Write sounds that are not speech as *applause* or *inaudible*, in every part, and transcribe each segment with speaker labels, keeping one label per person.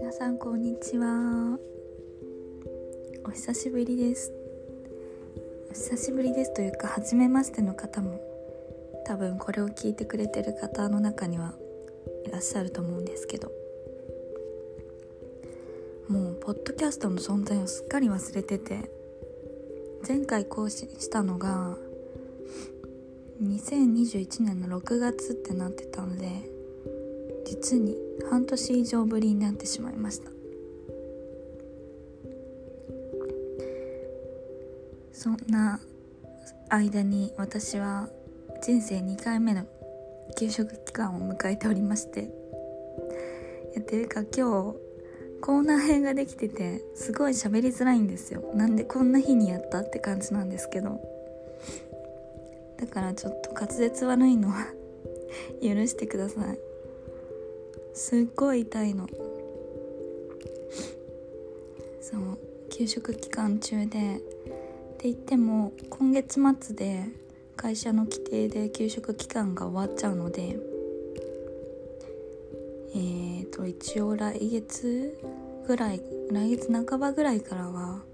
Speaker 1: 皆さんこんにちは。お久しぶりです。お久しぶりですというか初めましての方も多分これを聞いてくれてる方の中にはいらっしゃると思うんですけど。もうポッドキャストの存在をすっかり忘れてて前回更新したのが2021年の6月ってなってたので実に半年以上ぶりになってしまいました。そんな間に私は人生2回目の給食期間を迎えておりましていやていうか今日コーナー編ができててすごい喋りづらいんですよ。なんでこんな日にやったって感じなんですけど。だからちょっと滑舌悪いのは *laughs* 許してください。すっごい痛いの。そう給食期間中で。って言っても今月末で会社の規定で給食期間が終わっちゃうのでえーと一応来月ぐらい来月半ばぐらいからは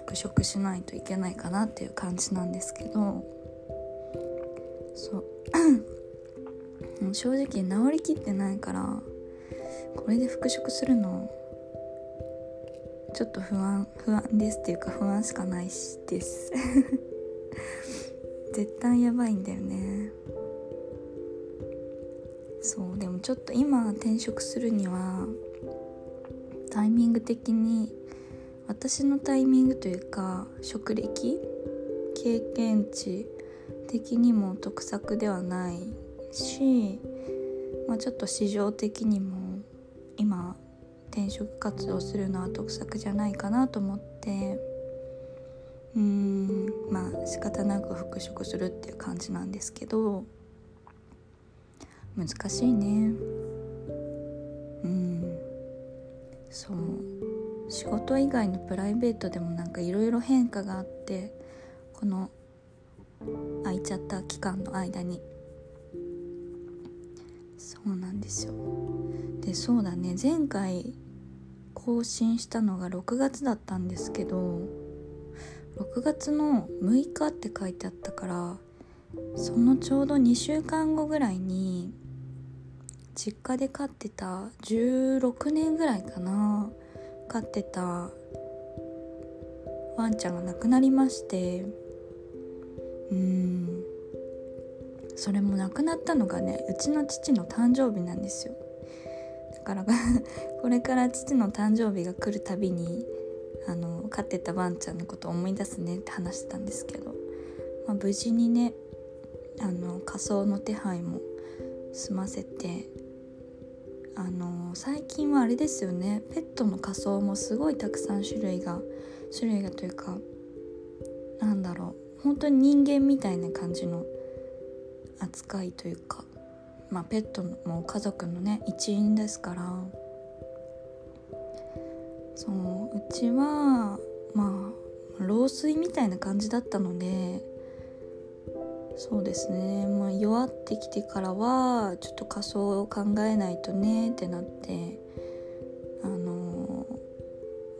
Speaker 1: 復職しないといけないかなっていう感じなんですけどそう。*clears throat* 正直治りきってないからこれで復職するのちょっと不安不安ですっていうか不安しかないしです。*laughs* 絶対やばいんだよね。そうでもちょっと今転職するにはタイミング的に私のタイミングというか職歴経験値的にも得策ではないし、まあ、ちょっと市場的にも今転職活動するのは得策じゃないかなと思ってうーんまあ仕方なく復職するっていう感じなんですけど難しいね。うんそう。仕事以外のプライベートでもなんかいろいろ変化があってこの空いちゃった期間の間に。そうなんですよ。でそうだね。前回更新したのが6月だったんですけど6月の6日って書いてあったからそのちょうど2週間後ぐらいに実家で飼ってた16年ぐらいかな。飼ってたワンちゃんが亡くなりましてうんそれも亡くなったのがねうちの父の誕生日なんですよ。だから *laughs* これから父の誕生日が来るたびにあの飼ってたワンちゃんのことを思い出すねって話してたんですけど、まあ、無事にねあの仮装の手配も済ませてあの最近はあれですよね。ペットの仮装もすごいたくさん種類が種類がというかなんだろう。本当に人間みたいな感じの扱いというかまあペットも家族のね一員ですから。そううちはまあ老衰みたいな感じだったのでそうですね、まあ、弱ってきてからはちょっと仮装を考えないとねってなってあの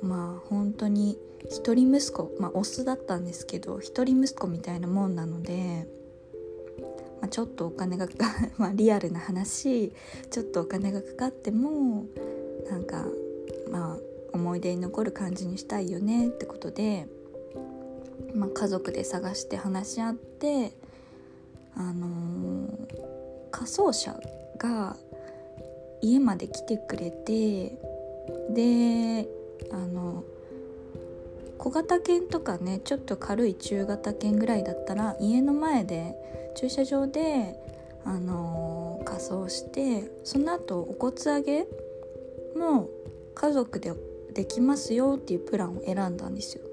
Speaker 1: まあ本当に一人息子まあオスだったんですけど一人息子みたいなもんなので、まあ、ちょっとお金が *laughs* まあリアルな話ちょっとお金がかかってもなんかまあ思い出に残る感じにしたいよねってことで、まあ、家族で探して話し合ってあのー、仮装者が家まで来てくれてであの小型犬とかねちょっと軽い中型犬ぐらいだったら家の前で駐車場であのー、仮装してその後お骨上げも家族でできますよっていうプランを選んだんですよ。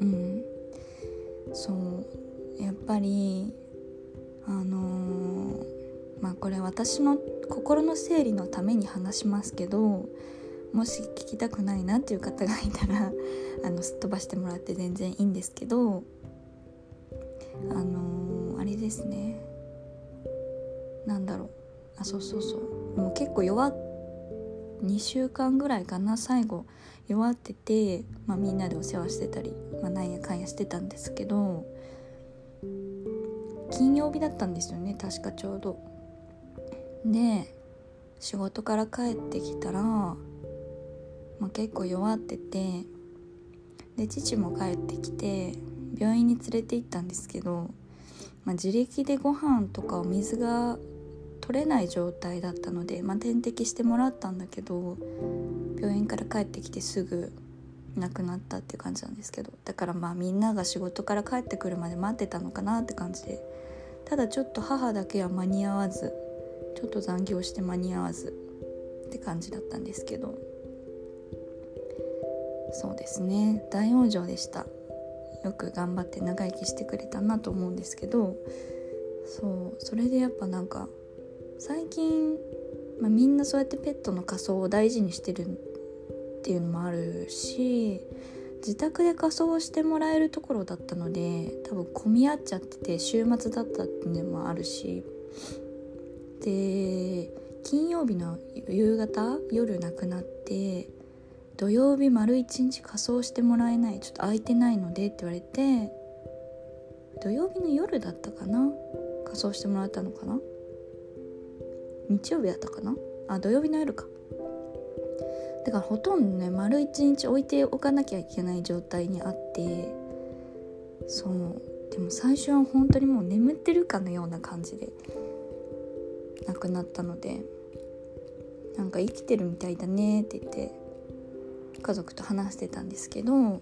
Speaker 1: うんそうやっぱりあのー、まあこれ私の心の整理のために話しますけどもし聞きたくないなっていう方がいたら *laughs* あのすっ飛ばしてもらって全然いいんですけどあのー、あれですね。なんだろう。あそうそうそう。もう結構弱っ2週間ぐらいかな最後。弱ってて、まあ、みんなでお世話してたり、まあ、なんやかんやしてたんですけど金曜日だったんですよね確かちょうど。で仕事から帰ってきたら、まあ、結構弱っててで父も帰ってきて病院に連れて行ったんですけど、まあ、自力でご飯とかお水が取れない状態だったので、まあ、点滴してもらったんだけど病院から帰ってきてすぐ亡くなったっていう感じなんですけどだからまあみんなが仕事から帰ってくるまで待ってたのかなって感じでただちょっと母だけは間に合わずちょっと残業して間に合わずって感じだったんですけど。そうですね。大往生でした。よく頑張って長生きしてくれたなと思うんですけど。そう。それでやっぱなんか最近、まあ、みんなそうやってペットの仮装を大事にしてるっていうのもあるし自宅で仮装してもらえるところだったので多分混み合っちゃってて週末だったっていうのもあるし。で金曜日の夕方夜亡くなって土曜日丸一日仮装してもらえないちょっと空いてないのでって言われて土曜日の夜だったかな？仮装してもらったのかな？日曜日だったかな？あ土曜日の夜か。だからほとんどね丸一日置いておかなきゃいけない状態にあってそう。でも最初は本当にもう眠ってるかのような感じで亡くなったのでなんか生きてるみたいだねって言って家族と話してたんですけど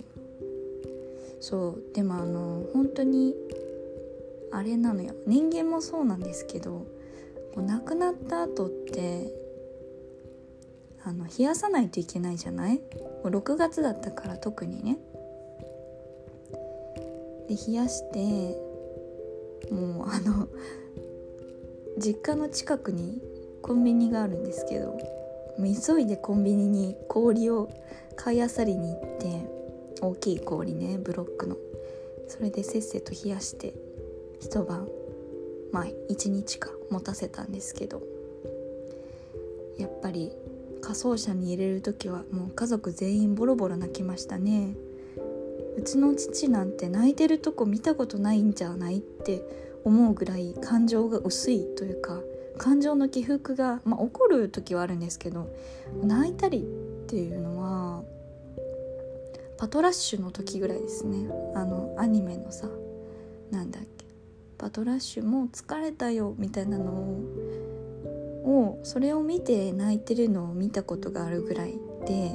Speaker 1: そう。でもあの本当にあれなのよ。人間もそうなんですけどこう亡くなった後ってあの冷やさないといけないじゃない？6月だったから特にね。で冷やしてもうあの実家の近くにコンビニがあるんですけど急いでコンビニに氷を買いあさりに行って大きい氷ねブロックの。それでせっせと冷やして一晩まあ1日か持たせたんですけどやっぱり火葬車に入れる時はもう家族全員ボロボロ泣きましたね。うちの父なんて泣いてるとこ見たことないんじゃないって思うぐらい感情が薄いというか感情の起伏が、まあ、怒る時はあるんですけど泣いたりっていうのはパトラッシュの時ぐらいですね。あのアニメのさなんだっけ。パトラッシュも疲れたよみたいなのををそれを見て泣いてるのを見たことがあるぐらいで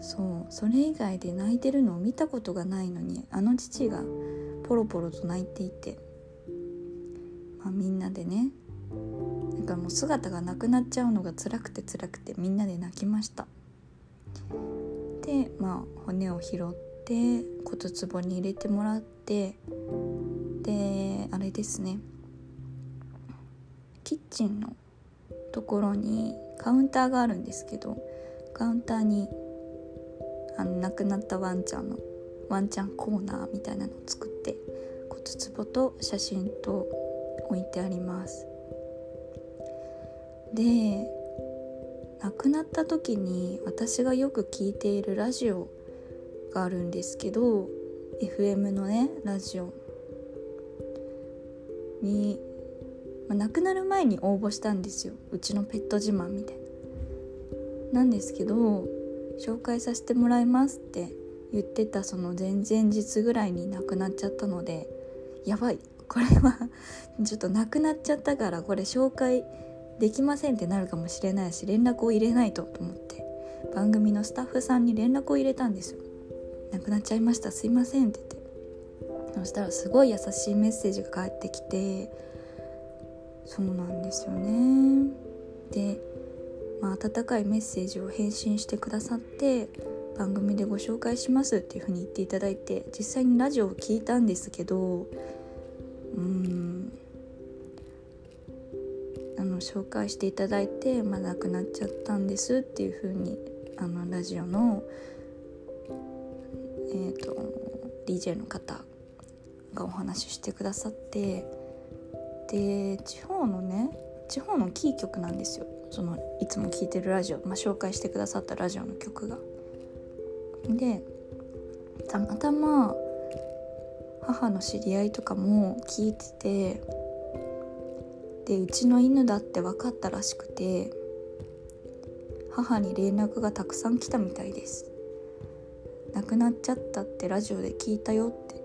Speaker 1: そうそれ以外で泣いてるのを見たことがないのにあの父がポロポロと泣いていて、まあ、みんなでねなんかもう姿がなくなっちゃうのが辛くて辛くてみんなで泣きました。でまあ骨を拾って骨壺に入れてもらってであれですね。キッチンのところにカウンターがあるんですけどカウンターにあの亡くなったワンちゃんのワンちゃんコーナーみたいなのを作って骨壺と写真と置いてあります。で亡くなった時に私がよく聞いているラジオがあるんですけど FM のねラジオに、まあ、亡くなる前に応募したんですよ。うちのペット自慢みたいな。なんですけど紹介させてもらいますって言ってたその前々日ぐらいに亡くなっちゃったのでやばい。これはちょっとなくなっちゃったからこれ紹介できませんってなるかもしれないし連絡を入れないとと思って番組のスタッフさんに連絡を入れたんですよ。亡くなっちゃいました。すいませんって言って。そしたらすごい優しいメッセージが返ってきてそうなんですよね。で、まあ、温かいメッセージを返信してくださって番組でご紹介しますっていうふうに言っていただいて実際にラジオを聞いたんですけどうんあの紹介していただいて、まあ、亡くなっちゃったんですっていうふうにあのラジオのえっ、ー、と DJ の方がお話ししてくださってで地方のね地方のキー局なんですよ。そのいつも聴いてるラジオ、まあ、紹介してくださったラジオの曲が。でたまたま母の知り合いとかも聞いててでうちの犬だって分かったらしくて母に連絡がたくさん来たみたいです。亡くなっちゃったってラジオで聞いたよって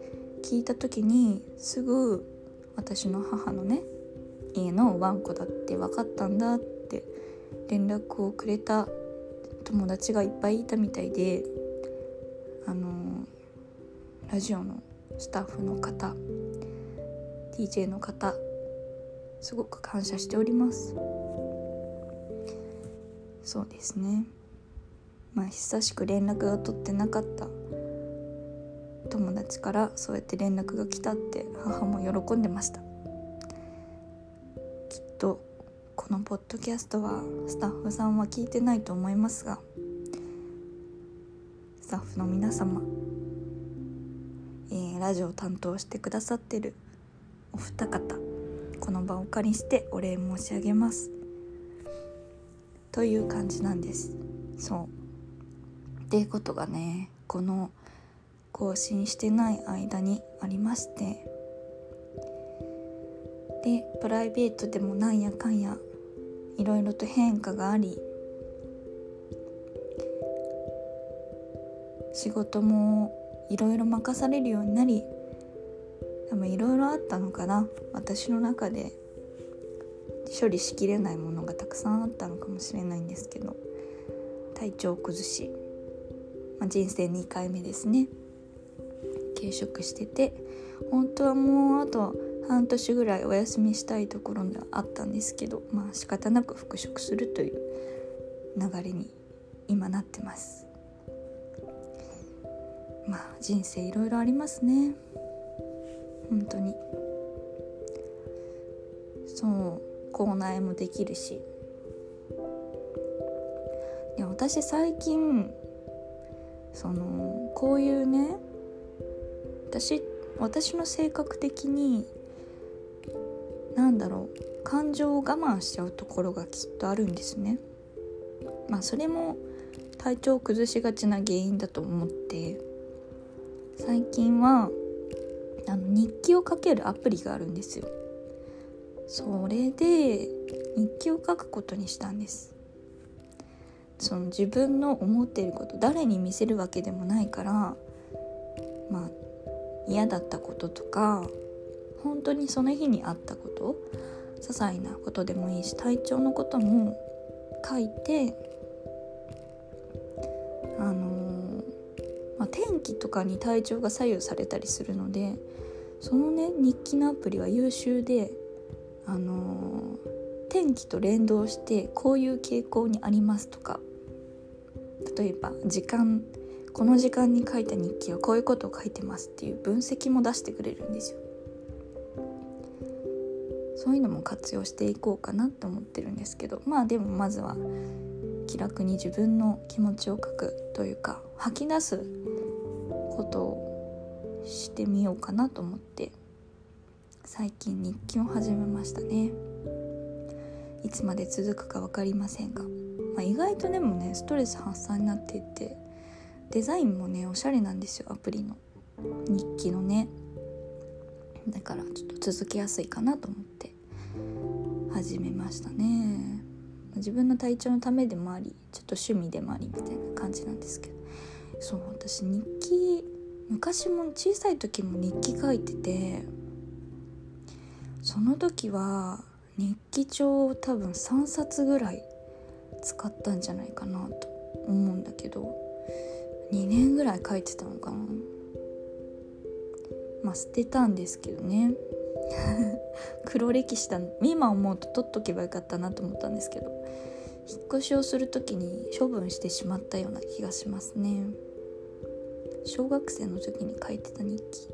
Speaker 1: 聞いた時にすぐ私の母のね家のワンコだって分かったんだって連絡をくれた友達がいっぱいいたみたいであのラジオのスタッフの方 DJ の方すごく感謝しております。そうですね。まあ久しく連絡が取ってなかった達からそうやって連絡が来たって母も喜んでました。きっとこのポッドキャストはスタッフさんは聞いてないと思いますがスタッフの皆様、え、ラジオを担当してくださってるお二方この場をお借りしてお礼申し上げます。という感じなんです。そう。っていうことがねこの更新してない間にありましてでプライベートでもなんやかんやいろいろと変化があり仕事もいろいろ任されるようになりでもいろいろあったのかな。私の中で処理しきれないものがたくさんあったのかもしれないんですけど体調崩し、まあ、人生2回目ですね。休職してて本当はもうあと半年ぐらいお休みしたいところがあったんですけどまあ仕方なく復職するという流れに今なってます。まあ人生いろいろありますね。本当に。そう口内もできるし。で私最近そのこういうね私私の性格的に何だろう感情を我慢しちゃうところがきっとあるんですね。まあそれも体調を崩しがちな原因だと思って最近はあの日記を書けるアプリがあるんですよ。それで日記を書くことにしたんです。その自分の思っていること誰に見せるわけでもないからまあ嫌だったこととか本当にその日にあったこと些細なことでもいいし体調のことも書いてあのー、まあ、天気とかに体調が左右されたりするのでそのね日記のアプリは優秀であのー、天気と連動してこういう傾向にありますとか例えば時間この時間に書いた日記はこういうことを書いてますっていう分析も出してくれるんですよ。そういうのも活用していこうかなと思ってるんですけどまあでもまずは気楽に自分の気持ちを書くというか吐き出すことをしてみようかなと思って最近日記を始めましたね。いつまで続くか分かりませんが、まあ、意外とでもねストレス発散になっていてデザインもねおしゃれなんですよアプリの。日記のね。だからちょっと続けやすいかなと思って。始めましたね。自分の体調のためでもありちょっと趣味でもありみたいな感じなんですけど。そう私日記昔も小さい時も日記書いててその時は日記帳を多分3冊ぐらい使ったんじゃないかなと思うんだけど。2年ぐらい書いてたのかな。まあ捨てたんですけどね。*laughs* 黒歴史だ今思うと取っとけばよかったなと思ったんですけど引っ越しをする時に処分してしまったような気がしますね。小学生の時に書いてた日記。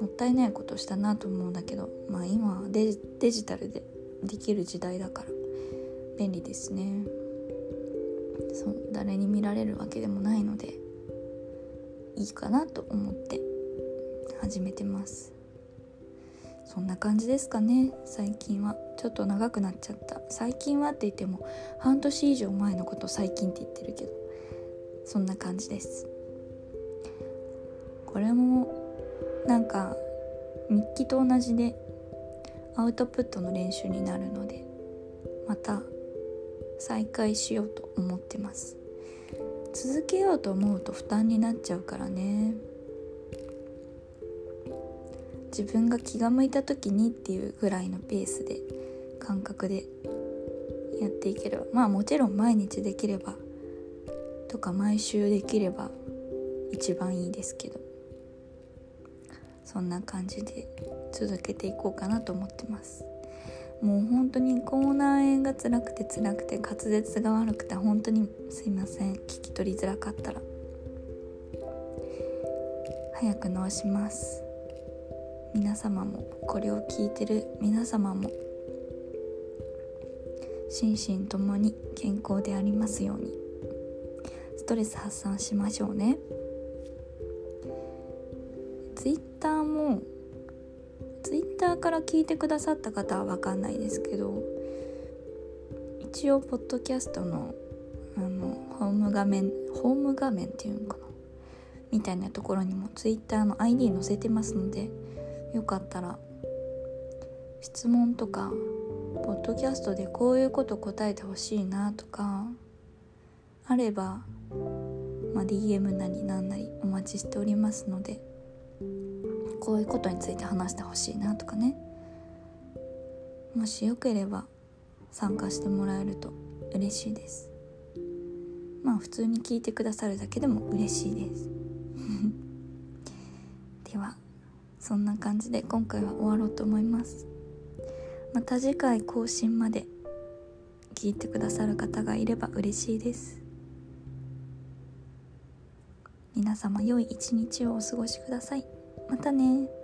Speaker 1: もったいないことしたなと思うんだけどまあ今はデジタルでできる時代だから便利ですね。そ誰に見られるわけでもないのでいいかなと思って始めてます。そんな感じですかね。最近は。ちょっと長くなっちゃった。最近はって言っても半年以上前のこと最近って言ってるけど。そんな感じです。これもなんか日記と同じでアウトプットの練習になるのでまた再開しようと思ってます。続けようと思うと負担になっちゃうからね。自分が気が向いた時にっていうぐらいのペースで感覚でやっていければ。まあもちろん毎日できればとか毎週できれば一番いいですけど。そんな感じで続けていこうかなと思ってます。もう本当に口内炎が辛くて辛くて滑舌が悪くて本当にすいません。聞き取りづらかったら。早く治します。皆様もこれを聞いてる皆様も。心身ともに健康でありますように。ストレス発散しましょうね。Twitter も Twitter から聞いてくださった方は分かんないですけど一応ポッドキャストのあのホーム画面ホーム画面っていうのかな？みたいなところにも Twitter の ID 載せてますのでよかったら質問とかポッドキャストでこういうこと答えてほしいなとかあれば、まあ、DM なりなんなりお待ちしておりますのでこういうことについて話してほしいなとかね。もしよければ参加してもらえると嬉しいです。まあ普通に聞いてくださるだけでも嬉しいです。*laughs* ではそんな感じで今回は終わろうと思います。また次回更新まで聞いてくださる方がいれば嬉しいです。皆様良い一日をお過ごしください。またね。